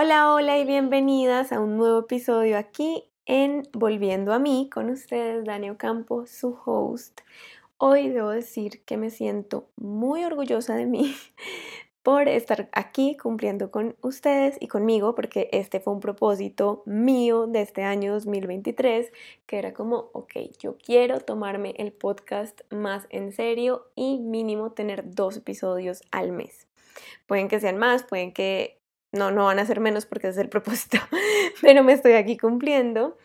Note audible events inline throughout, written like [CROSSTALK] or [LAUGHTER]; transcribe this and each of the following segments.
Hola, hola y bienvenidas a un nuevo episodio aquí en Volviendo a mí con ustedes, Daniel Campo, su host. Hoy debo decir que me siento muy orgullosa de mí [LAUGHS] por estar aquí cumpliendo con ustedes y conmigo, porque este fue un propósito mío de este año 2023, que era como, ok, yo quiero tomarme el podcast más en serio y mínimo tener dos episodios al mes. Pueden que sean más, pueden que no, no van a ser menos porque es el [LAUGHS] propósito, pero me estoy aquí cumpliendo.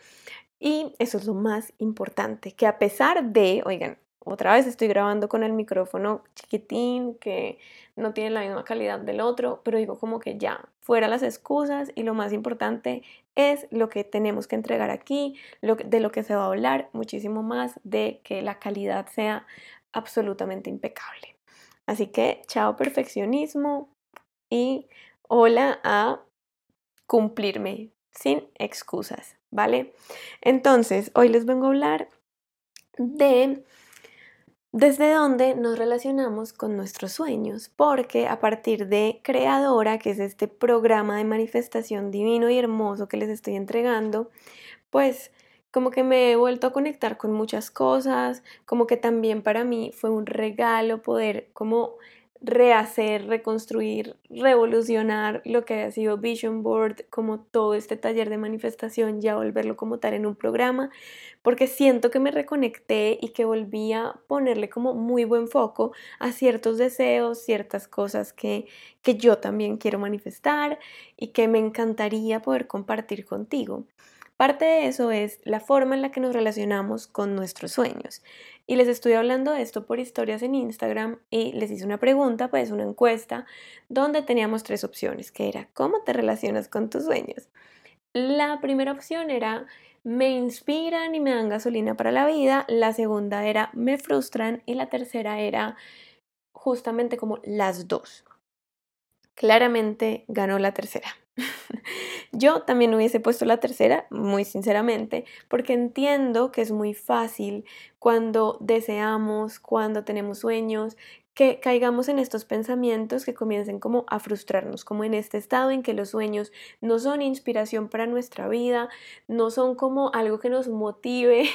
Y eso es lo más importante, que a pesar de, oigan, otra vez estoy grabando con el micrófono chiquitín que no tiene la misma calidad del otro, pero digo como que ya, fuera las excusas y lo más importante es lo que tenemos que entregar aquí, lo de lo que se va a hablar, muchísimo más de que la calidad sea absolutamente impecable. Así que chao perfeccionismo y hola a cumplirme sin excusas, ¿vale? Entonces, hoy les vengo a hablar de desde dónde nos relacionamos con nuestros sueños, porque a partir de Creadora, que es este programa de manifestación divino y hermoso que les estoy entregando, pues como que me he vuelto a conectar con muchas cosas, como que también para mí fue un regalo poder como rehacer, reconstruir, revolucionar lo que ha sido Vision Board, como todo este taller de manifestación, ya volverlo como tal en un programa, porque siento que me reconecté y que volví a ponerle como muy buen foco a ciertos deseos, ciertas cosas que, que yo también quiero manifestar y que me encantaría poder compartir contigo. Parte de eso es la forma en la que nos relacionamos con nuestros sueños. Y les estoy hablando de esto por historias en Instagram y les hice una pregunta, pues una encuesta, donde teníamos tres opciones, que era ¿cómo te relacionas con tus sueños? La primera opción era me inspiran y me dan gasolina para la vida, la segunda era me frustran y la tercera era justamente como las dos. Claramente ganó la tercera. Yo también hubiese puesto la tercera, muy sinceramente, porque entiendo que es muy fácil cuando deseamos, cuando tenemos sueños, que caigamos en estos pensamientos que comiencen como a frustrarnos, como en este estado en que los sueños no son inspiración para nuestra vida, no son como algo que nos motive,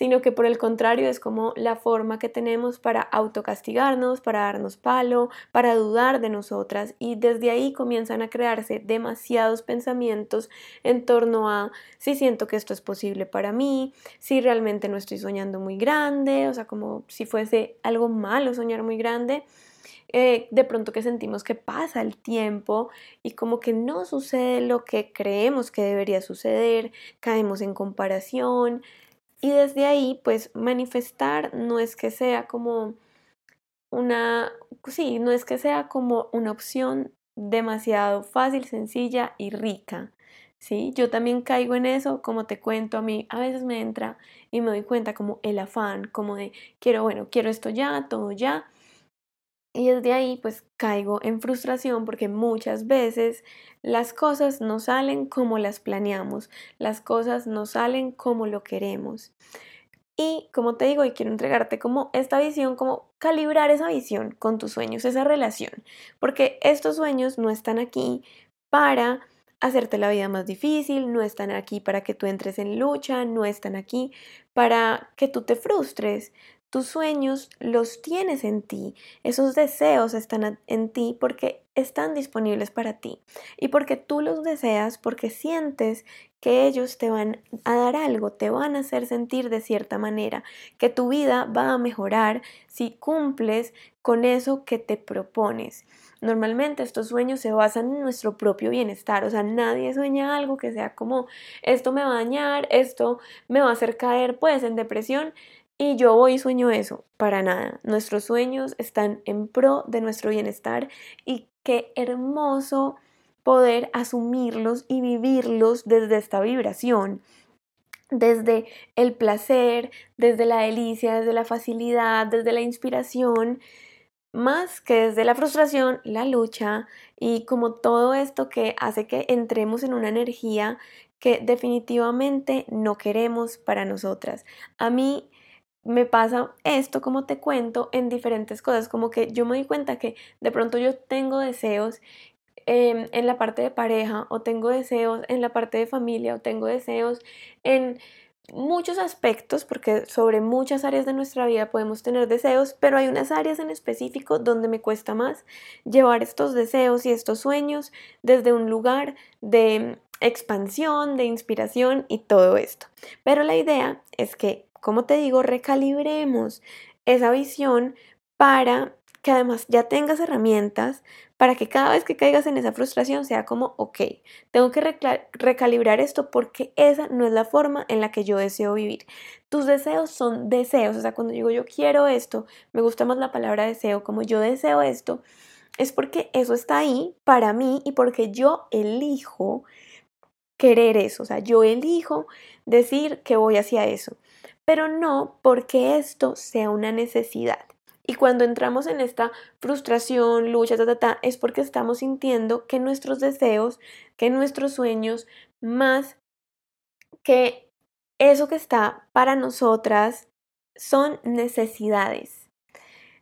sino que por el contrario es como la forma que tenemos para autocastigarnos, para darnos palo, para dudar de nosotras y desde ahí comienzan a crearse demasiados pensamientos en torno a si siento que esto es posible para mí, si realmente no estoy soñando muy grande, o sea, como si fuese algo malo soñar muy grande. Eh, de pronto que sentimos que pasa el tiempo y como que no sucede lo que creemos que debería suceder, caemos en comparación, y desde ahí, pues manifestar no es que sea como una, sí, no es que sea como una opción demasiado fácil, sencilla y rica. ¿sí? Yo también caigo en eso, como te cuento, a mí a veces me entra y me doy cuenta como el afán, como de quiero, bueno, quiero esto ya, todo ya, y desde ahí pues caigo en frustración porque muchas veces las cosas no salen como las planeamos, las cosas no salen como lo queremos. Y como te digo, y quiero entregarte como esta visión, como calibrar esa visión con tus sueños, esa relación, porque estos sueños no están aquí para hacerte la vida más difícil, no están aquí para que tú entres en lucha, no están aquí para que tú te frustres, tus sueños los tienes en ti, esos deseos están en ti porque están disponibles para ti y porque tú los deseas, porque sientes que ellos te van a dar algo, te van a hacer sentir de cierta manera, que tu vida va a mejorar si cumples con eso que te propones. Normalmente estos sueños se basan en nuestro propio bienestar, o sea, nadie sueña algo que sea como esto me va a dañar, esto me va a hacer caer pues en depresión y yo voy y sueño eso, para nada. Nuestros sueños están en pro de nuestro bienestar y qué hermoso poder asumirlos y vivirlos desde esta vibración, desde el placer, desde la delicia, desde la facilidad, desde la inspiración, más que desde la frustración, la lucha y como todo esto que hace que entremos en una energía que definitivamente no queremos para nosotras. A mí me pasa esto, como te cuento, en diferentes cosas, como que yo me doy cuenta que de pronto yo tengo deseos em, en la parte de pareja o tengo deseos en la parte de familia o tengo deseos en muchos aspectos, porque sobre muchas áreas de nuestra vida podemos tener deseos, pero hay unas áreas en específico donde me cuesta más llevar estos deseos y estos sueños desde un lugar de expansión, de inspiración y todo esto. Pero la idea es que, como te digo, recalibremos esa visión para que además ya tengas herramientas para que cada vez que caigas en esa frustración sea como, ok, tengo que recalibrar esto porque esa no es la forma en la que yo deseo vivir. Tus deseos son deseos, o sea, cuando digo yo quiero esto, me gusta más la palabra deseo, como yo deseo esto, es porque eso está ahí para mí y porque yo elijo querer eso, o sea, yo elijo decir que voy hacia eso, pero no porque esto sea una necesidad. Y cuando entramos en esta frustración, lucha, ta, ta, ta, es porque estamos sintiendo que nuestros deseos, que nuestros sueños, más que eso que está para nosotras, son necesidades.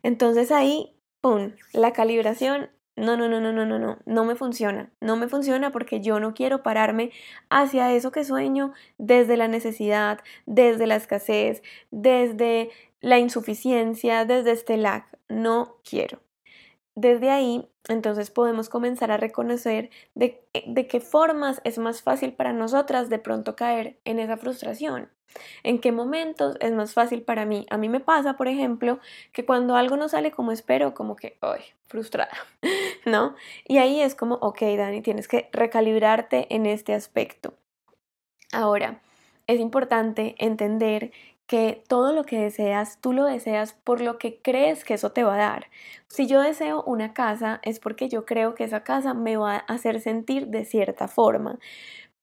Entonces ahí, ¡pum!, la calibración no, no, no, no, no, no, no, no me funciona. No me funciona porque yo no quiero pararme hacia eso que sueño desde la necesidad, desde la escasez, desde la insuficiencia, desde este lag. No quiero. Desde ahí, entonces podemos comenzar a reconocer de, de qué formas es más fácil para nosotras de pronto caer en esa frustración. ¿En qué momentos es más fácil para mí? A mí me pasa, por ejemplo, que cuando algo no sale como espero, como que, ay, frustrada, [LAUGHS] ¿no? Y ahí es como, ok, Dani, tienes que recalibrarte en este aspecto. Ahora, es importante entender que todo lo que deseas, tú lo deseas por lo que crees que eso te va a dar. Si yo deseo una casa, es porque yo creo que esa casa me va a hacer sentir de cierta forma.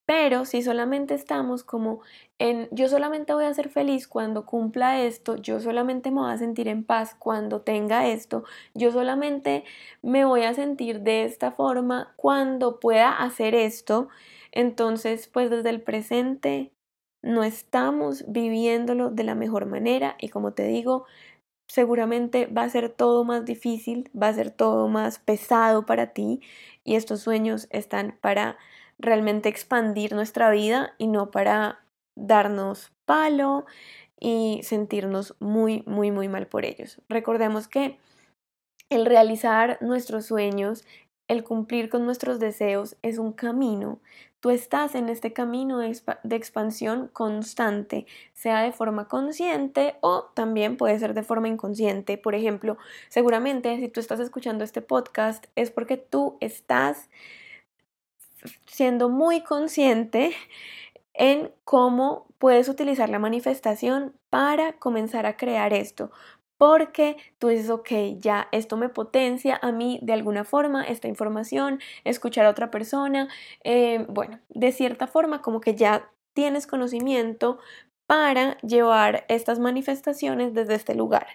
Pero si solamente estamos como en yo solamente voy a ser feliz cuando cumpla esto, yo solamente me voy a sentir en paz cuando tenga esto, yo solamente me voy a sentir de esta forma cuando pueda hacer esto, entonces pues desde el presente no estamos viviéndolo de la mejor manera y como te digo, seguramente va a ser todo más difícil, va a ser todo más pesado para ti y estos sueños están para realmente expandir nuestra vida y no para darnos palo y sentirnos muy, muy, muy mal por ellos. Recordemos que el realizar nuestros sueños, el cumplir con nuestros deseos es un camino. Tú estás en este camino de, expansión constante, sea de forma consciente o también puede ser de forma inconsciente. Por ejemplo, seguramente si tú estás escuchando este podcast es porque tú estás siendo muy consciente en cómo puedes utilizar la manifestación para comenzar a crear esto. Porque tú dices, ok, ya esto me potencia a mí de alguna forma, esta información, escuchar a otra persona, eh, bueno, de cierta forma como que ya tienes conocimiento para llevar estas manifestaciones desde este lugar.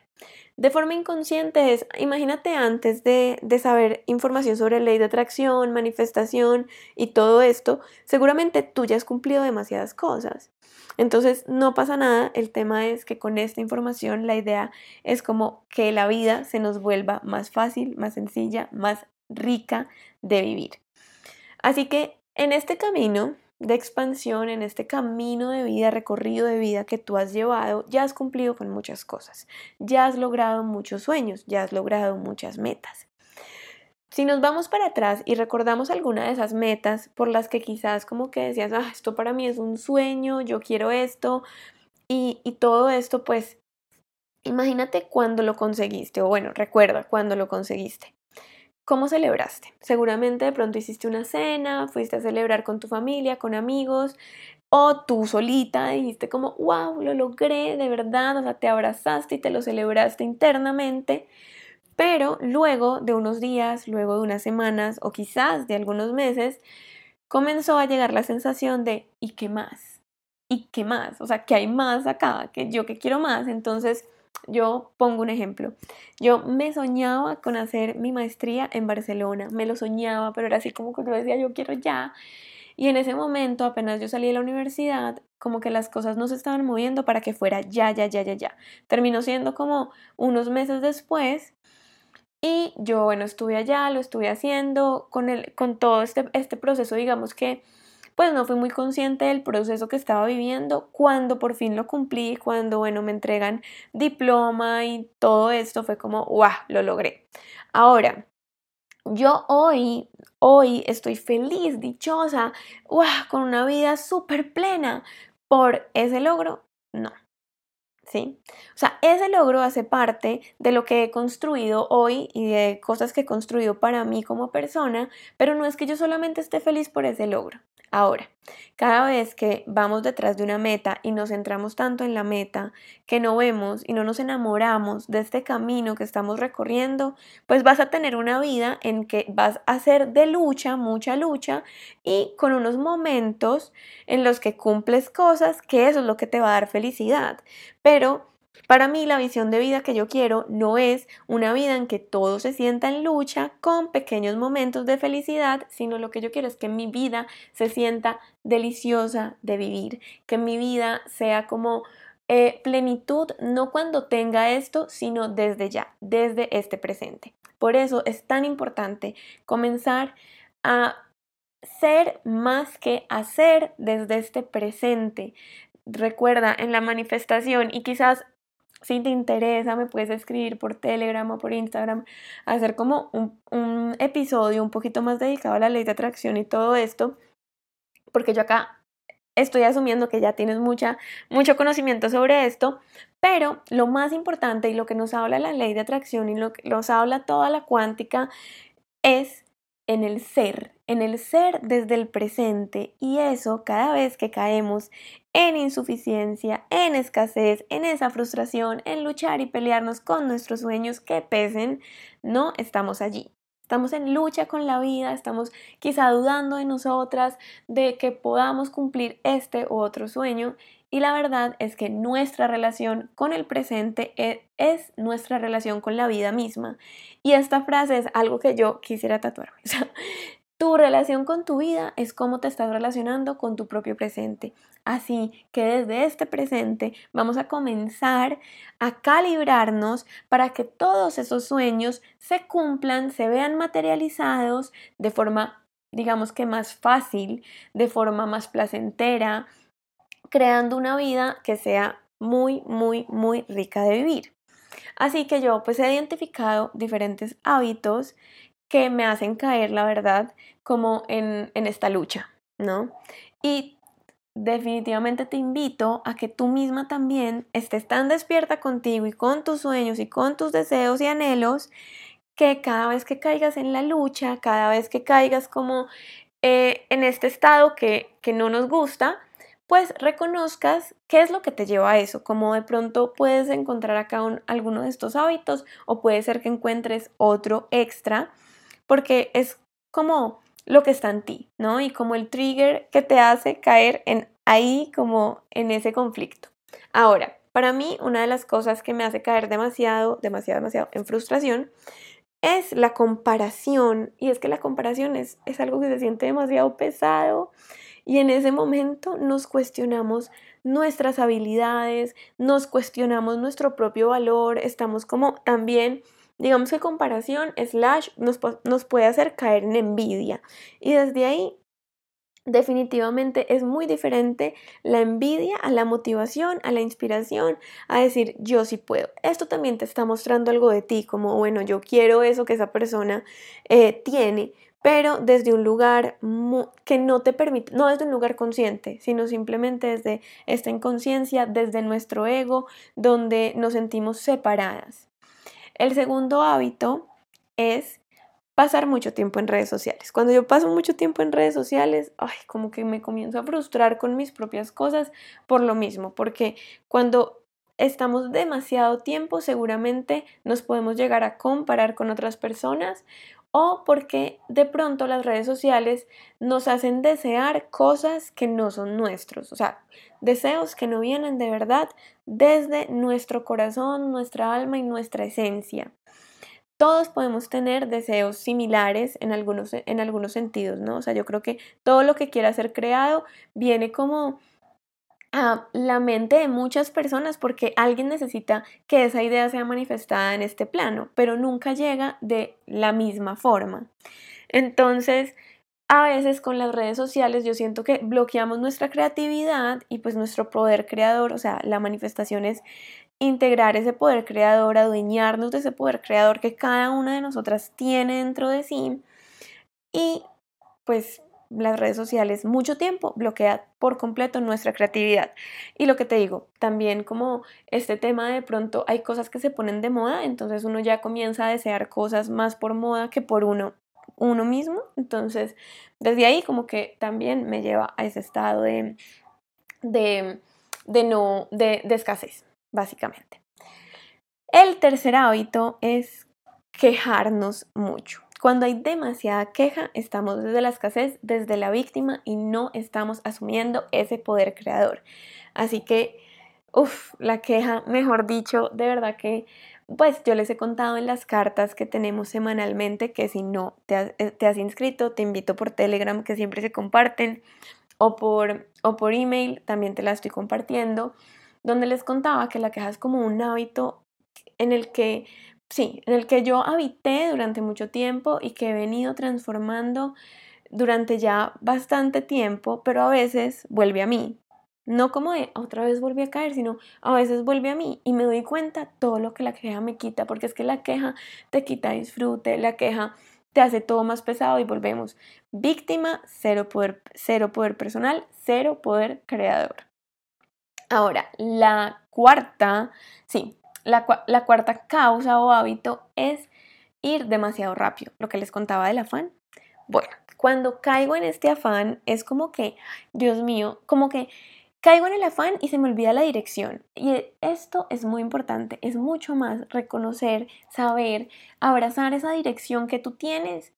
De forma inconsciente es, imagínate antes de, de, saber información sobre ley de atracción, manifestación y todo esto, seguramente tú ya has cumplido demasiadas cosas. Entonces no pasa nada, el tema es que con esta información la idea es como que la vida se nos vuelva más fácil, más sencilla, más rica de vivir. Así que en este camino de expansión, en este camino de vida, recorrido de vida que tú has llevado, ya has cumplido con muchas cosas, ya has logrado muchos sueños, ya has logrado muchas metas. Si nos vamos para atrás y recordamos alguna de esas metas por las que quizás como que decías, ah, esto para mí es un sueño, yo quiero esto y, y todo esto, pues imagínate cuando lo conseguiste o bueno, recuerda cuando lo conseguiste. ¿Cómo celebraste? Seguramente de pronto hiciste una cena, fuiste a celebrar con tu familia, con amigos, o tú solita dijiste como, wow, lo logré, de verdad, o sea, te abrazaste y te lo celebraste internamente. Pero luego de unos días, luego de unas semanas o quizás de algunos meses, comenzó a llegar la sensación de ¿y qué más? ¿Y qué más? O sea, que hay más acá, que yo que quiero más. Entonces, yo pongo un ejemplo. Yo me soñaba con hacer mi maestría en Barcelona, me lo soñaba, pero era así como que yo decía, yo quiero ya. Y en ese momento, apenas yo salí de la universidad, como que las cosas no se estaban moviendo para que fuera ya, ya, ya, ya, ya. Terminó siendo como unos meses después Y yo, bueno, estuve allá, lo estuve haciendo con, el, con todo este, este proceso, digamos que pues no fui muy consciente del proceso que estaba viviendo cuando por fin lo cumplí, cuando, bueno, me entregan diploma y todo esto fue como, ¡guau! Lo logré. Ahora, yo hoy, hoy estoy feliz, dichosa, ¡guau! Con una vida súper plena por ese logro, no. O sea, ese logro hace parte de lo que he construido hoy y de cosas que he construido para mí como persona, pero no es que yo solamente esté feliz por ese logro. Ahora, cada vez que vamos detrás de una meta y nos centramos tanto en la meta que no vemos y no nos enamoramos de este camino que estamos recorriendo, pues vas a tener una vida en que vas a ser de lucha, mucha lucha y con unos momentos en los que cumples cosas que eso es lo que te va a dar felicidad. Pero para mí la visión de vida que yo quiero no es una vida en que todo se sienta en lucha con pequeños momentos de felicidad, sino lo que yo quiero es que mi vida se sienta deliciosa de vivir, que mi vida sea como eh, plenitud no cuando tenga esto, sino desde ya, desde este presente. Por eso es tan importante comenzar a ser más que hacer desde este presente. Recuerda en la manifestación y quizás si te interesa, me puedes escribir por Telegram o por Instagram, hacer como un, episodio un poquito más dedicado a la ley de atracción y todo esto, porque yo acá estoy asumiendo que ya tienes mucha, mucho conocimiento sobre esto, pero lo más importante y lo que nos habla la ley de atracción y lo que nos habla toda la cuántica es en el ser, en el ser desde el presente y eso cada vez que caemos en insuficiencia, en escasez, en esa frustración, en luchar y pelearnos con nuestros sueños que pesen, no estamos allí. Estamos en lucha con la vida, estamos quizá dudando de nosotras, de que podamos cumplir este u otro sueño y la verdad es que nuestra relación con el presente e, es, nuestra relación con la vida misma. Y esta frase es algo que yo quisiera tatuarme. [LAUGHS] tu relación con tu vida es cómo te estás relacionando con tu propio presente. Así que desde este presente vamos a comenzar a calibrarnos para que todos esos sueños se cumplan, se vean materializados de forma, digamos que más fácil, de forma más placentera, creando una vida que sea muy, muy, muy rica de vivir. Así que yo pues he identificado diferentes hábitos que me hacen caer, la verdad, como en, en esta lucha, ¿no? Y definitivamente te invito a que tú misma también estés tan despierta contigo y con tus sueños y con tus deseos y anhelos que cada vez que caigas en la lucha, cada vez que caigas como eh, en este estado que, que no nos gusta, pues reconozcas qué es lo que te lleva a eso, como de pronto puedes encontrar acá alguno de estos hábitos o puede ser que encuentres otro extra, porque es como lo que está en ti, ¿no? Y como el trigger que te hace caer en ahí como en ese conflicto. Ahora, para mí una de las cosas que me hace caer demasiado, demasiado, demasiado en frustración es la comparación. Y es que la comparación es, es algo que se siente demasiado pesado y en ese momento nos cuestionamos nuestras habilidades, nos cuestionamos nuestro propio valor, estamos como también, digamos que comparación, slash, nos, nos puede hacer caer en envidia. Y desde ahí definitivamente es muy diferente la envidia a la motivación, a la inspiración, a decir yo sí puedo. Esto también te está mostrando algo de ti, como bueno, yo quiero eso que esa persona eh, tiene, pero desde un lugar que no te permite, no desde un lugar consciente, sino simplemente desde esta inconsciencia, desde nuestro ego, donde nos sentimos separadas. El segundo hábito es pasar mucho tiempo en redes sociales. Cuando yo paso mucho tiempo en redes sociales, ay, como que me comienzo a frustrar con mis propias cosas por lo mismo, porque cuando estamos demasiado tiempo, seguramente nos podemos llegar a comparar con otras personas o porque de pronto las redes sociales nos hacen desear cosas que no son nuestros, o sea, deseos que no vienen de verdad desde nuestro corazón, nuestra alma y nuestra esencia. Todos podemos tener deseos similares en algunos, en algunos sentidos, ¿no? O sea, yo creo que todo lo que quiera ser creado viene como a la mente de muchas personas porque alguien necesita que esa idea sea manifestada en este plano, pero nunca llega de la misma forma. Entonces, a veces con las redes sociales yo siento que bloqueamos nuestra creatividad y pues nuestro poder creador, o sea, la manifestación es integrar ese poder creador, adueñarnos de ese poder creador que cada una de nosotras tiene dentro de sí y pues las redes sociales mucho tiempo bloquea por completo nuestra creatividad. Y lo que te digo, también como este tema de pronto hay cosas que se ponen de moda, entonces uno ya comienza a desear cosas más por moda que por uno, uno mismo. Entonces, desde ahí como que también me lleva a ese estado de, de, de no, de, de escasez, básicamente. El tercer hábito es quejarnos mucho. Cuando hay demasiada queja, estamos desde la escasez, desde la víctima y no estamos asumiendo ese poder creador. Así que, uff, la queja, mejor dicho, de verdad que, pues yo les he contado en las cartas que tenemos semanalmente que si no te has, eh, te has inscrito, te invito por Telegram que siempre se comparten o por, o por email, también te la estoy compartiendo, donde les contaba que la queja es como un hábito en el que sí, en el que yo habité durante mucho tiempo y que he venido transformando durante ya bastante tiempo, pero a veces vuelve a mí. No como de otra vez volví a caer, sino a veces vuelve a mí y me doy cuenta todo lo que la queja me quita, porque es que la queja te quita disfrute, la queja te hace todo más pesado y volvemos. Víctima, cero poder, cero poder personal, cero poder creador. Ahora, la cuarta, sí, la, cuarta causa o hábito es ir demasiado rápido, lo que les contaba del afán. Bueno, cuando caigo en este afán es como que, Dios mío, como que caigo en el afán y se me olvida la dirección. Y esto es muy importante, es mucho más reconocer, saber, abrazar esa dirección que tú tienes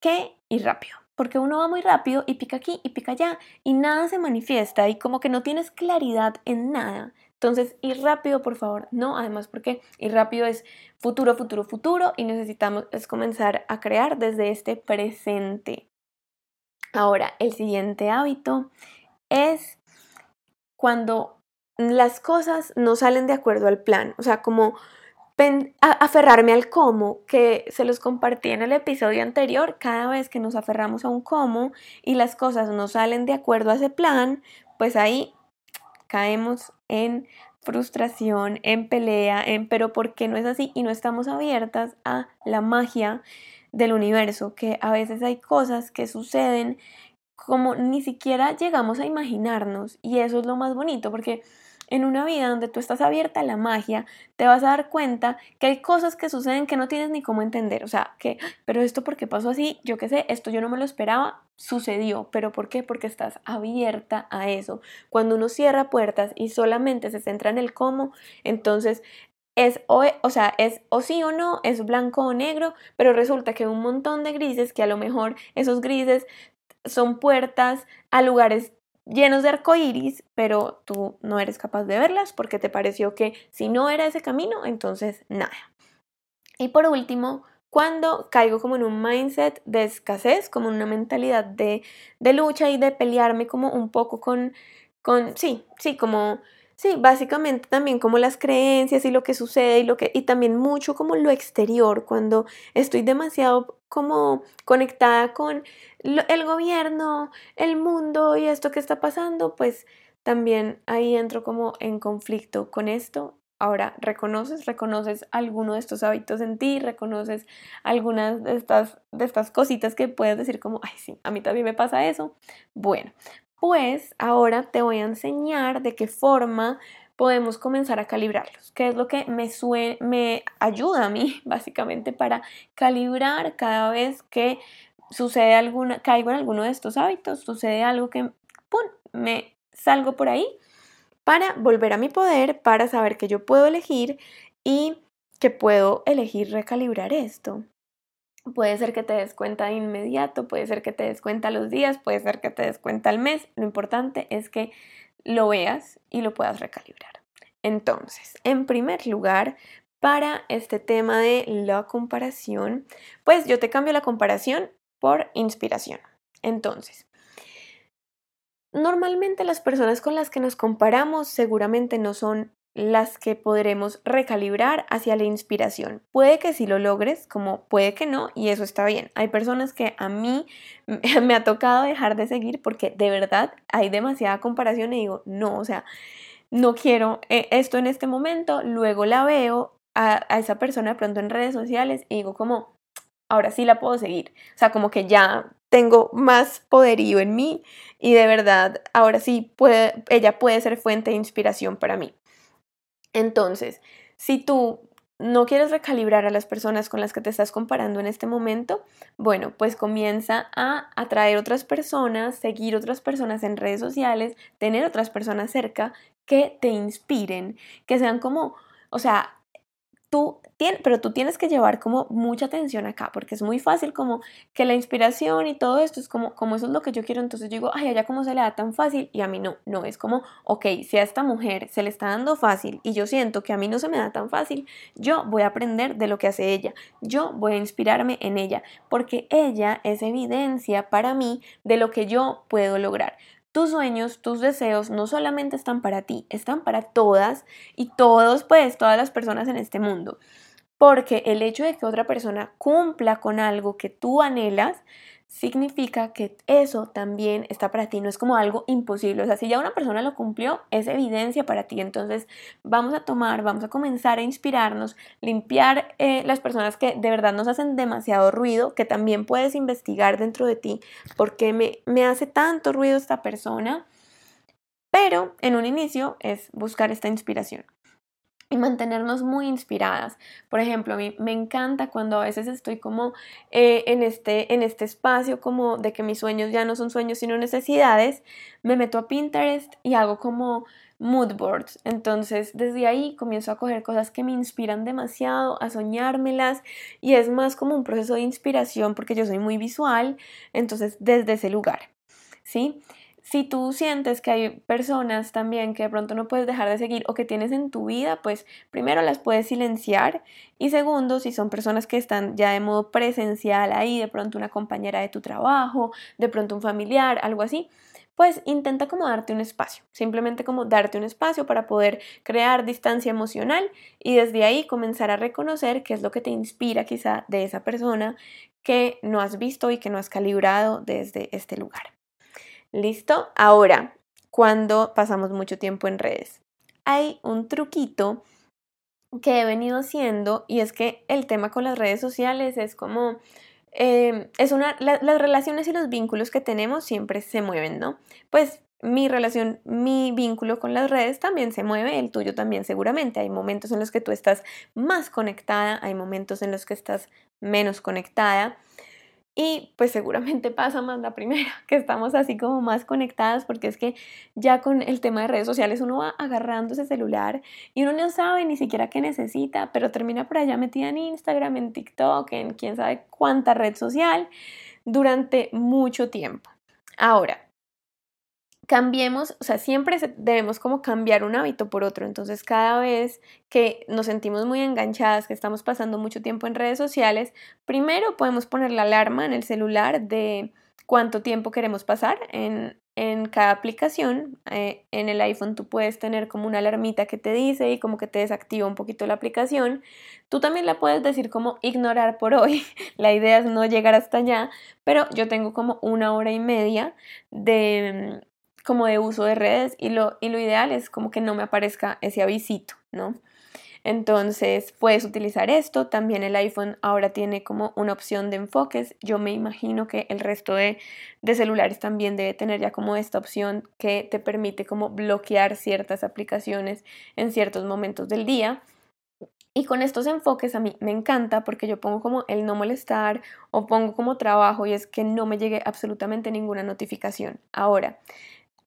que ir rápido. Porque uno va muy rápido y pica aquí y pica allá y nada se manifiesta y como que no tienes claridad en nada. Entonces, ir rápido, por favor, no, además porque ir rápido es futuro, futuro, futuro y necesitamos es comenzar a crear desde este presente. Ahora, el siguiente hábito es cuando las cosas no salen de acuerdo al plan, o sea, como aferrarme al cómo, que se los compartí en el episodio anterior, cada vez que nos aferramos a un cómo y las cosas no salen de acuerdo a ese plan, pues ahí caemos en frustración, en pelea, en pero ¿por qué no es así? Y no estamos abiertas a la magia del universo, que a veces hay cosas que suceden como ni siquiera llegamos a imaginarnos y eso es lo más bonito porque en una vida donde tú estás abierta a la magia, te vas a dar cuenta que hay cosas que suceden que no tienes ni cómo entender. O sea, que, pero esto porque pasó así, yo qué sé, esto yo no me lo esperaba, sucedió. ¿Pero por qué? Porque estás abierta a eso. Cuando uno cierra puertas y solamente se centra en el cómo, entonces es o, o, sea, es o sí o no, es blanco o negro, pero resulta que un montón de grises, que a lo mejor esos grises son puertas a lugares llenos de arcoíris, pero tú no eres capaz de verlas porque te pareció que si no era ese camino, entonces nada. Y por último, cuando caigo como en un mindset de escasez, como una mentalidad de, de lucha y de pelearme como un poco con, con, sí, sí, como Sí, básicamente también como las creencias y lo que sucede y lo que y también mucho como lo exterior cuando estoy demasiado como conectada con el gobierno, el mundo y esto que está pasando, pues también ahí entro como en conflicto con esto. Ahora, reconoces, reconoces alguno de estos hábitos en ti, reconoces algunas de estas, de estas cositas que puedes decir como, ay, sí, a mí también me pasa eso. Bueno, pues ahora te voy a enseñar de qué forma podemos comenzar a calibrarlos, que es lo que me, me ayuda a mí [LAUGHS] básicamente para calibrar cada vez que sucede alguna, caigo en alguno de estos hábitos, sucede algo que, ¡pum!, me salgo por ahí para volver a mi poder, para saber que yo puedo elegir y que puedo elegir recalibrar esto. Puede ser que te des cuenta de inmediato, puede ser que te des cuenta los días, puede ser que te des cuenta al mes. Lo importante es que lo veas y lo puedas recalibrar. Entonces, en primer lugar, para este tema de la comparación, pues yo te cambio la comparación por inspiración. Entonces, normalmente las personas con las que nos comparamos seguramente no son las que podremos recalibrar hacia la inspiración. Puede que sí lo logres, como puede que no, y eso está bien. Hay personas que a mí [LAUGHS] me ha tocado dejar de seguir porque de verdad hay demasiada comparación y digo, no, o sea, no quiero eh, esto en este momento, luego la veo a, a esa persona de pronto en redes sociales y digo como, ahora sí la puedo seguir. O sea, como que ya tengo más poderío en mí y de verdad ahora sí puede, ella puede ser fuente de inspiración para mí. Entonces, si tú no quieres recalibrar a las personas con las que te estás comparando en este momento, bueno, pues comienza a atraer otras personas, seguir otras personas en redes sociales, tener otras personas cerca que te inspiren, que sean como, o sea, tú pero tú tienes que llevar como mucha atención acá, porque es muy fácil como que la inspiración y todo esto es como, como eso es lo que yo quiero, entonces digo, ay, allá cómo se le da tan fácil y a mí no, no, es como, ok, si a esta mujer se le está dando fácil y yo siento que a mí no se me da tan fácil, yo voy a aprender de lo que hace ella, yo voy a inspirarme en ella, porque ella es evidencia para mí de lo que yo puedo lograr. Tus sueños, tus deseos no solamente están para ti, están para todas y todos, pues, todas las personas en este mundo. Porque el hecho de que otra persona cumpla con algo que tú anhelas, significa que eso también está para ti, no es como algo imposible. O sea, si ya una persona lo cumplió, es evidencia para ti. Entonces, vamos a tomar, vamos a comenzar a inspirarnos, limpiar eh, las personas que de verdad nos hacen demasiado ruido, que también puedes investigar dentro de ti, porque me, me hace tanto ruido esta persona. Pero en un inicio es buscar esta inspiración y mantenernos muy inspiradas. Por ejemplo, a mí me encanta cuando a veces estoy como eh, en, este, en este espacio como de que mis sueños ya no son sueños sino necesidades, me meto a Pinterest y hago como mood boards. Entonces, desde ahí comienzo a coger cosas que me inspiran demasiado, a soñármelas y es más como un proceso de inspiración porque yo soy muy visual, entonces desde ese lugar, ¿sí? Si tú sientes que hay personas también que de pronto no puedes dejar de seguir o que tienes en tu vida, pues primero las puedes silenciar y segundo, si son personas que están ya de modo presencial ahí, de pronto una compañera de tu trabajo, de pronto un familiar, algo así, pues intenta como darte un espacio, simplemente como darte un espacio para poder crear distancia emocional y desde ahí comenzar a reconocer qué es lo que te inspira quizá de esa persona que no has visto y que no has calibrado desde este lugar. ¿Listo? Ahora, cuando pasamos mucho tiempo en redes. Hay un truquito que he venido haciendo y es que el tema con las redes sociales es como, em, es una, las relaciones y los vínculos que tenemos siempre se mueven, ¿no? Pues mi relación, mi vínculo con las redes también se mueve, el tuyo también seguramente. Hay momentos en los que tú estás más conectada, hay momentos en los que estás menos conectada. Y pues seguramente pasa más la primera, [LAUGHS] que estamos así como más conectadas, porque es que ya con el tema de redes sociales uno va agarrando ese celular y uno no sabe ni siquiera qué necesita, pero termina por allá metida en Instagram, en TikTok, en quién sabe cuánta red social durante mucho tiempo. Ahora, cambiemos, o sea, siempre debemos como cambiar un hábito por otro. Entonces, cada vez que nos sentimos muy enganchadas, que estamos pasando mucho tiempo en redes sociales, primero podemos poner la alarma en el celular de cuánto tiempo queremos pasar en, cada aplicación. Eh, en el iPhone tú puedes tener como una alarmita que te dice y como que te desactiva un poquito la aplicación. Tú también la puedes decir como ignorar por hoy. [LAUGHS] la idea es no llegar hasta allá, pero yo tengo como una hora y media de como de uso de redes y lo, y lo ideal es como que no me aparezca ese avisito, ¿no? Entonces puedes utilizar esto, también el iPhone ahora tiene como una opción de enfoques, yo me imagino que el resto de, de, celulares también debe tener ya como esta opción que te permite como bloquear ciertas aplicaciones en ciertos momentos del día. Y con estos enfoques a mí me encanta porque yo pongo como el no molestar o pongo como trabajo y es que no me llegue absolutamente ninguna notificación. Ahora,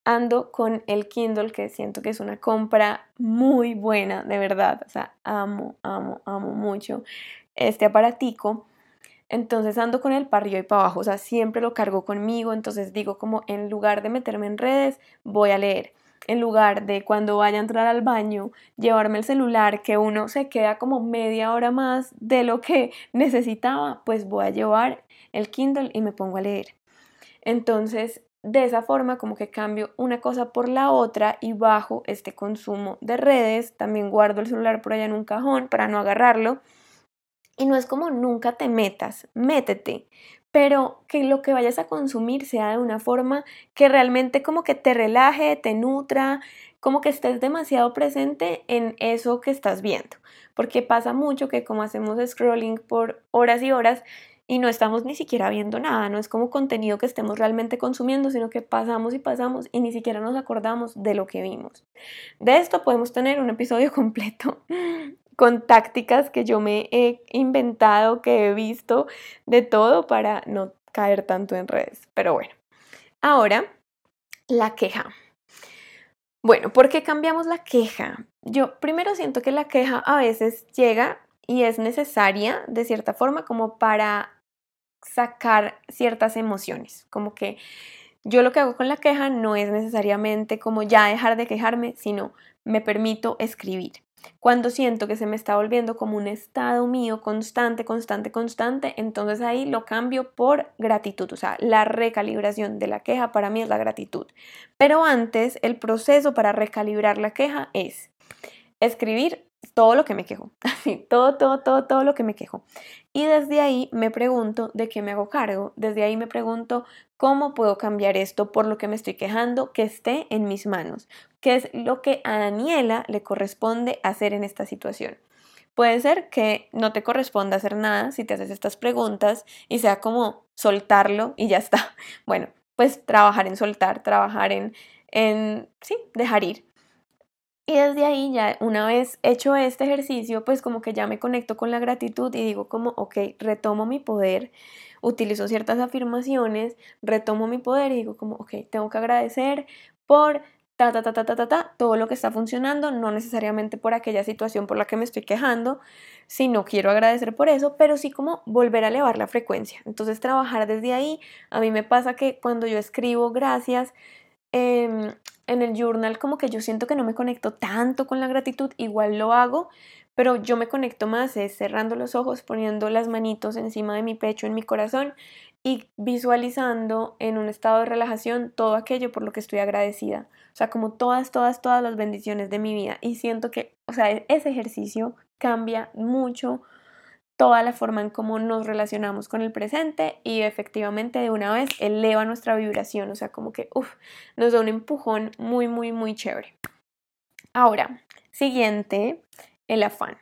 ando con el Kindle que siento que es una compra muy buena, de verdad. O sea, amo, amo, amo mucho este aparatico. Entonces ando con el arriba y para abajo, o sea, siempre lo cargo conmigo, entonces digo como en lugar de meterme en redes, voy a leer. En lugar de cuando vaya a entrar al baño, llevarme el celular, que uno se queda como media hora más de lo que [LAUGHS] necesitaba, pues voy a llevar el Kindle y me pongo a leer. Entonces, de esa forma como que cambio una cosa por la otra y bajo este consumo de redes. También guardo el celular por allá en un cajón para no agarrarlo. Y no es como nunca te metas, métete, pero que lo que vayas a consumir sea de una forma que realmente como que te relaje, te nutra, como que estés demasiado presente en eso que estás viendo. Porque pasa mucho que como hacemos scrolling por horas y horas, y no estamos ni siquiera viendo nada, no es como contenido que estemos realmente consumiendo, sino que pasamos y pasamos y ni siquiera nos acordamos de lo que vimos. De esto podemos tener un episodio [LAUGHS] completo con tácticas que yo me he inventado, que he visto de todo para no caer tanto en redes. Pero bueno, ahora la queja. Bueno, ¿por qué cambiamos la queja? Yo primero siento que la queja a veces llega y es necesaria de cierta forma como para sacar ciertas emociones, como que yo lo que hago con la queja no es necesariamente como ya dejar de quejarme, sino me permito escribir. Cuando siento que se me está volviendo como un estado mío constante, constante, constante, entonces ahí lo cambio por gratitud. O sea, la recalibración de la queja para mí es la gratitud. Pero antes, el proceso para recalibrar la queja es escribir todo lo que me quejo, [LAUGHS] así, todo, todo, todo, todo lo que me quejo. Y desde ahí me pregunto de qué me hago cargo, desde ahí me pregunto cómo puedo cambiar esto por lo que me estoy quejando que esté en mis manos, qué es lo que a Daniela le corresponde hacer en esta situación. Puede ser que no te corresponda hacer nada si te haces estas preguntas y sea como soltarlo y ya está. [LAUGHS] Bueno, pues trabajar en soltar, trabajar en, en sí, dejar ir. Y desde ahí ya una vez hecho este ejercicio, pues como que ya me conecto con la gratitud y digo como, ok, retomo mi poder, utilizo ciertas afirmaciones, retomo mi poder y digo como, ok, tengo que agradecer por ta, ta, ta, ta, ta, ta, ta, todo lo que está funcionando, no necesariamente por aquella situación por la que me estoy quejando, sino quiero agradecer por eso, pero sí como volver a elevar la frecuencia. Entonces trabajar desde ahí, a mí me pasa que cuando yo escribo gracias, eh, en el journal como que yo siento que no me conecto tanto con la gratitud, igual lo hago, pero yo me conecto más es cerrando los ojos, poniendo las manitos encima de mi pecho, en mi corazón y visualizando en un estado de relajación todo aquello por lo que estoy agradecida. O sea, como todas, todas, todas las bendiciones de mi vida. Y siento que, o sea, ese ejercicio cambia mucho toda la forma en cómo nos relacionamos con el presente y efectivamente de una vez eleva nuestra vibración, o sea, como que uf, nos da un empujón muy, muy, muy chévere. Ahora, siguiente, el afán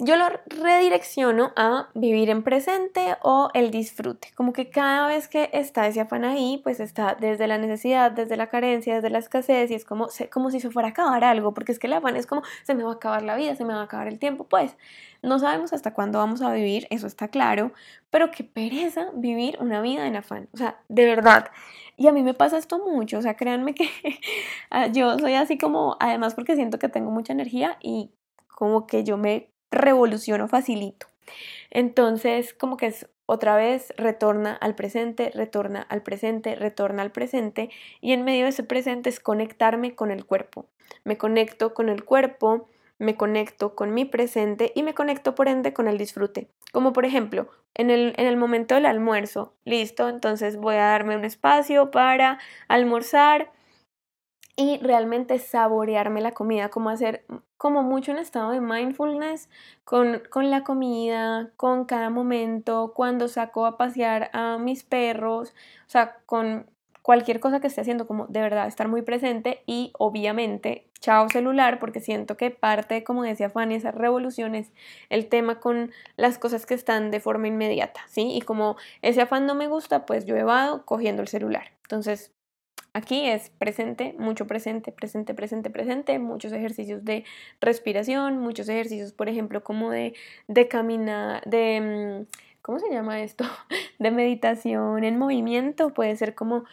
yo lo redirecciono a vivir en presente o el disfrute. Como que cada vez que está ese afán ahí, pues está desde la necesidad, desde la carencia, desde la escasez y es como, como si se fuera a acabar algo, porque es que el afán es como se me va a acabar la vida, se me va a acabar el tiempo. Pues no sabemos hasta cuándo vamos a vivir, eso está claro, pero qué pereza vivir una vida en afán. O sea, de verdad. Y a mí me pasa esto mucho, o sea, créanme que [LAUGHS] ah, yo soy así como, además porque siento que tengo mucha energía y como que yo me revoluciono facilito. Entonces, como que es otra vez retorna al presente, retorna al presente, retorna al presente y en medio de ese presente es conectarme con el cuerpo. Me conecto con el cuerpo, me conecto con mi presente y me conecto por ende con el disfrute. Como por ejemplo, en el, en el momento del almuerzo, listo, entonces voy a darme un espacio para almorzar y realmente saborearme la comida, como hacer como mucho en estado de mindfulness con, con, la comida, con cada momento, cuando saco a pasear a mis perros, o sea, con cualquier cosa que esté haciendo, como de verdad estar muy presente y obviamente, chao celular, porque siento que parte, como decía Fanny, esas revoluciones, el tema con las cosas que están de forma inmediata, ¿sí? Y como ese afán no me gusta, pues yo evado cogiendo el celular. Entonces, Aquí es presente, mucho presente, presente, presente, presente, muchos ejercicios de respiración, muchos ejercicios, por ejemplo, como de, caminar, de... Mm, ¿Cómo se llama esto? [LAUGHS] De meditación en movimiento. Puede ser como,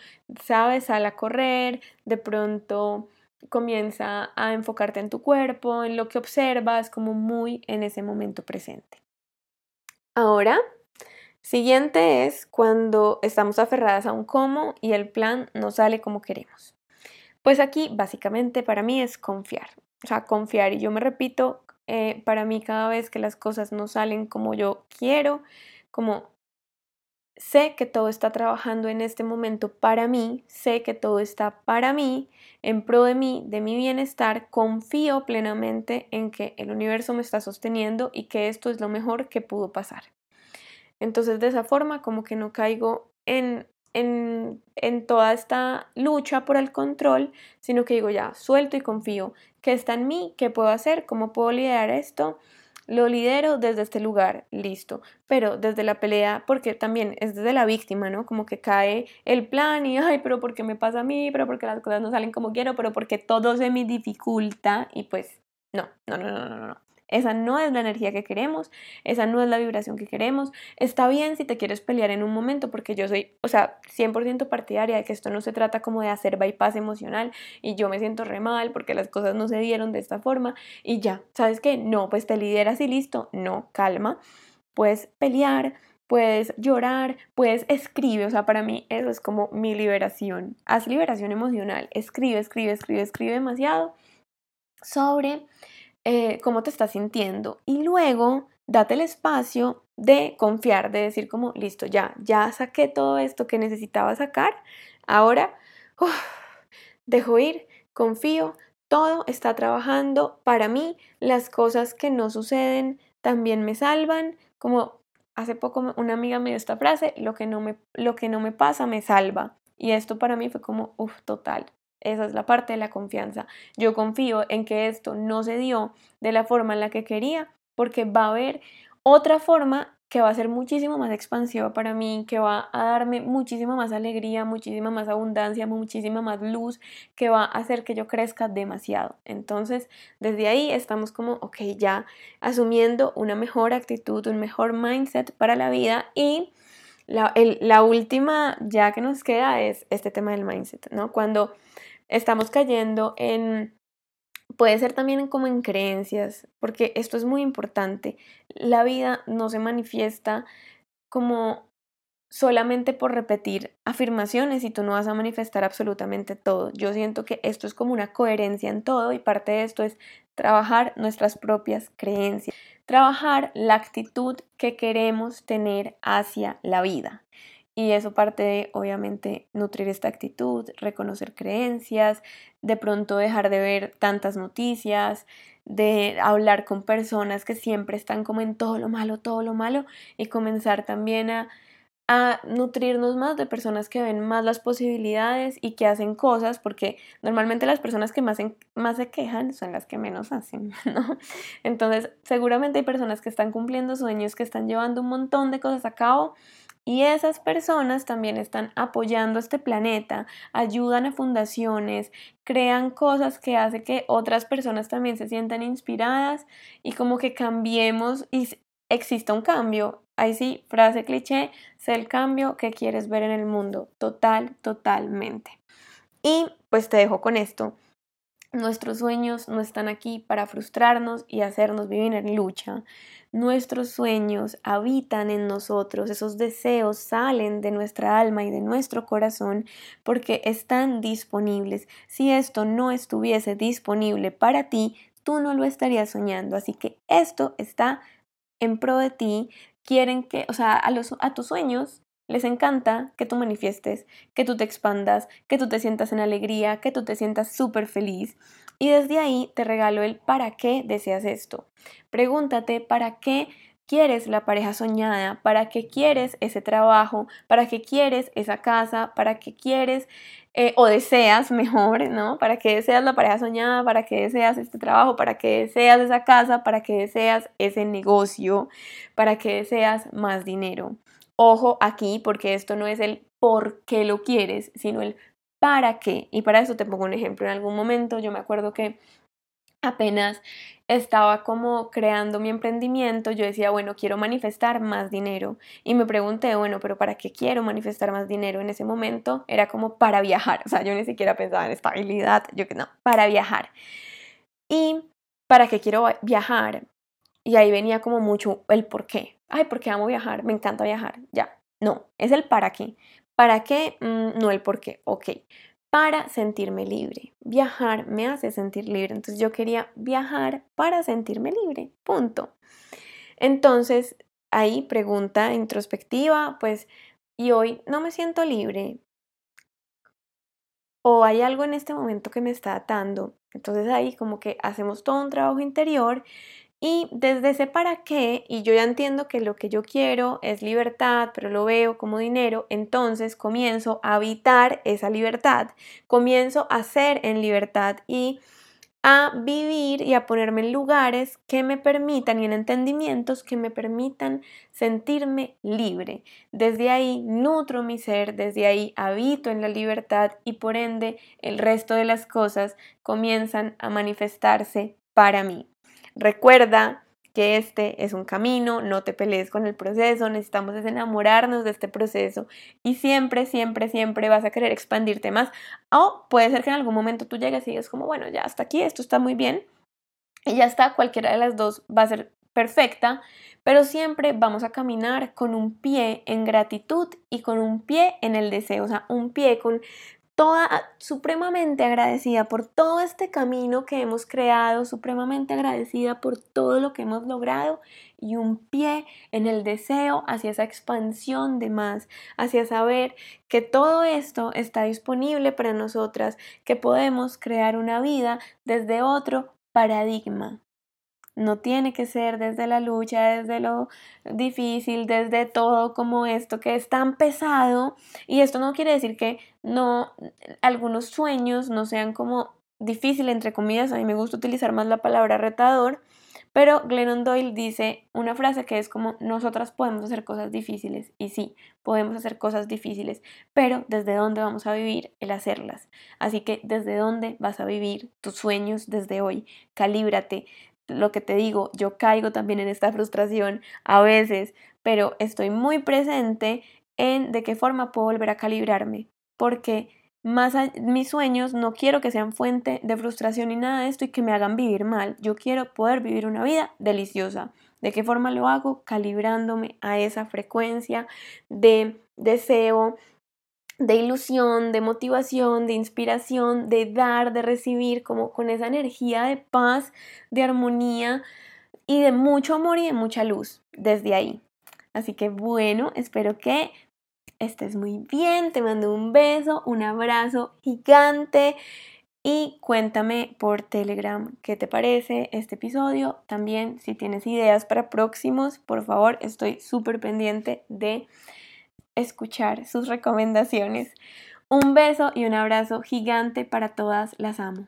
sabes, sal a correr, de pronto comienza a enfocarte en tu cuerpo, en lo que observas, como muy en ese momento presente. Ahora Siguiente es cuando estamos aferradas a un cómo y el plan no sale como queremos. Pues aquí básicamente para mí es confiar. O sea, confiar. Y yo me repito, eh, para mí cada vez que las cosas no salen como yo quiero, como sé que todo está trabajando en este momento para mí, sé que todo está para mí, en pro de mí, de mi bienestar, confío plenamente en que el universo me está sosteniendo y que esto es lo mejor que pudo pasar. Entonces de esa forma como que no caigo en, en, en toda esta lucha por el control, sino que digo ya, suelto y confío. Que está en mí, qué puedo hacer, cómo puedo liderar esto lo lidero desde este lugar, listo, pero desde la pelea, porque también es desde la víctima, ¿no? Como que cae el plan y, ay, pero ¿por qué me pasa a mí? Pero porque las cosas no salen como quiero, pero porque todo se me dificulta y pues no, no, no, no, no, no. Esa no es la energía que queremos, esa no es la vibración que queremos. Está bien si te quieres pelear en un momento, porque yo soy, o sea, 100% partidaria de que esto no se trata como de hacer bypass emocional y yo me siento re mal porque las cosas no se dieron de esta forma y ya, ¿sabes qué? No, pues te lideras y listo. No, calma. Puedes pelear, puedes llorar, puedes escribir, o sea, para mí eso es como mi liberación. Haz liberación emocional, escribe, escribe, escribe, escribe demasiado sobre eh, cómo te estás sintiendo y luego date el espacio de confiar, de decir como, listo, ya, ya saqué todo esto que necesitaba sacar, ahora dejo ir, confío, todo está trabajando para mí, las cosas que no suceden también me salvan, como hace poco una amiga me dio esta frase, lo que no me, lo que no me pasa me salva. Y esto para mí fue como, uff, total, esa es la parte de la confianza. Yo confío en que esto no se dio de la forma en la que quería, porque va a haber otra forma que va a ser muchísimo más expansiva para mí, que va a darme muchísima más alegría, muchísima más abundancia, muchísima más luz, que va a hacer que yo crezca demasiado. Entonces, desde ahí estamos como, ok, ya asumiendo una mejor actitud, un mejor mindset para la vida y la, la última ya que nos queda es este tema del mindset, ¿no? Cuando estamos cayendo en, puede ser también como en creencias, porque esto es muy importante. La vida no se manifiesta como solamente por repetir afirmaciones y tú no vas a manifestar absolutamente todo. Yo siento que esto es como una coherencia en todo y parte de esto es trabajar nuestras propias creencias, trabajar la actitud que queremos tener hacia la vida. Y eso parte de, obviamente, nutrir esta actitud, reconocer creencias, de pronto dejar de ver tantas noticias, de hablar con personas que siempre están como en todo lo malo, todo lo malo, y comenzar también a, a nutrirnos más de personas que ven más las posibilidades y que hacen cosas, porque normalmente las personas que más, más se quejan son las que menos hacen, [LAUGHS] ¿no? Entonces, seguramente hay personas que están cumpliendo sueños, que están llevando un montón de cosas a cabo y esas personas también están apoyando este planeta, ayudan a fundaciones, crean cosas que hacen que otras personas también se sientan inspiradas y como que cambiemos y exista un cambio. Ahí sí, frase cliché, sé el cambio que quieres ver en el mundo, total, totalmente. Y pues te dejo con esto. Nuestros sueños no están aquí para frustrarnos y hacernos vivir en lucha. Nuestros sueños habitan en nosotros, esos deseos salen de nuestra alma y de nuestro corazón porque están disponibles. Si esto no estuviese disponible para ti, tú no lo estarías soñando. Así que esto está en pro de ti. Quieren que, o sea, a, a tus sueños les encanta que tú manifiestes, que tú te expandas, que tú te sientas en alegría, que tú te sientas súper feliz. Y desde ahí te regalo el para qué deseas esto. Pregúntate para qué quieres la pareja soñada, para qué quieres ese trabajo, para qué quieres esa casa, para qué quieres eh, o deseas mejor, ¿no? Para qué deseas la pareja soñada, para qué deseas este trabajo, para qué deseas esa casa, para qué deseas ese negocio, para qué deseas más dinero. Ojo aquí porque esto no es el por qué lo quieres, sino el para qué. Y para eso te pongo un ejemplo. En algún momento yo me acuerdo que apenas estaba como creando mi emprendimiento, yo decía, bueno, quiero manifestar más dinero. Y me pregunté, bueno, pero ¿para qué quiero manifestar más dinero? En ese momento era como para viajar, o sea, yo ni siquiera pensaba en estabilidad, yo que no, para viajar. ¿Y para qué quiero viajar? Y ahí venía como mucho el por qué. Ay, ¿por qué amo viajar? Me encanta viajar. Ya, no, es el para qué. ¿Para qué? Mm, no el por qué. Ok. Para sentirme libre. Viajar me hace sentir libre. Entonces yo quería viajar para sentirme libre. Punto. Entonces, ahí pregunta introspectiva, pues y hoy no me siento libre o hay algo en este momento que me está atando. Entonces ahí como que hacemos todo un trabajo interior y desde ese para qué, y yo ya entiendo que lo que yo quiero es libertad, pero lo veo como dinero, entonces comienzo a habitar esa libertad, comienzo a ser en libertad y a vivir y a ponerme en lugares que me permitan y en entendimientos que me permitan sentirme libre. Desde ahí nutro mi ser, desde ahí habito en la libertad y por ende el resto de las cosas comienzan a manifestarse para mí. Recuerda que este es un camino, no te pelees con el proceso, necesitamos enamorarnos de este proceso y siempre, siempre, siempre vas a querer expandirte más. O puede ser que en algún momento tú llegues y digas como, bueno, ya hasta aquí, esto está muy bien y ya está, cualquiera de las dos va a ser perfecta, pero siempre vamos a caminar con un pie en gratitud y con un pie en el deseo, o sea, un pie con toda supremamente agradecida por todo este camino que hemos creado, supremamente agradecida por todo lo que hemos logrado y un pie en el deseo hacia esa expansión de más, hacia saber que todo esto está disponible para nosotras, que podemos crear una vida desde otro paradigma, no tiene que ser desde la lucha, desde lo difícil, desde todo como esto que es tan pesado. Y esto no quiere decir que no algunos sueños no sean como difícil entre comillas. A mí me gusta utilizar más la palabra retador. Pero Glennon Doyle dice una frase que es como nosotras podemos hacer cosas difíciles y sí, podemos hacer cosas difíciles, pero ¿desde dónde vamos a vivir el hacerlas? Así que ¿desde dónde vas a vivir tus sueños desde hoy? Calíbrate, lo que te digo, yo caigo también en esta frustración a veces, pero estoy muy presente en de qué forma puedo volver a calibrarme, porque más mis sueños no quiero que sean fuente de frustración ni nada de esto y que me hagan vivir mal. Yo quiero poder vivir una vida deliciosa. ¿De qué forma lo hago? Calibrándome a esa frecuencia de deseo, de ilusión, de motivación, de inspiración, de dar, de recibir, como con esa energía de paz, de armonía y de mucho amor y de mucha luz desde ahí. Así que bueno, espero que estés muy bien, te mando un beso, un abrazo gigante y cuéntame por Telegram qué te parece este episodio. También si tienes ideas para próximos, por favor, estoy súper pendiente de escuchar sus recomendaciones. Un beso y un abrazo gigante para todas, las amo.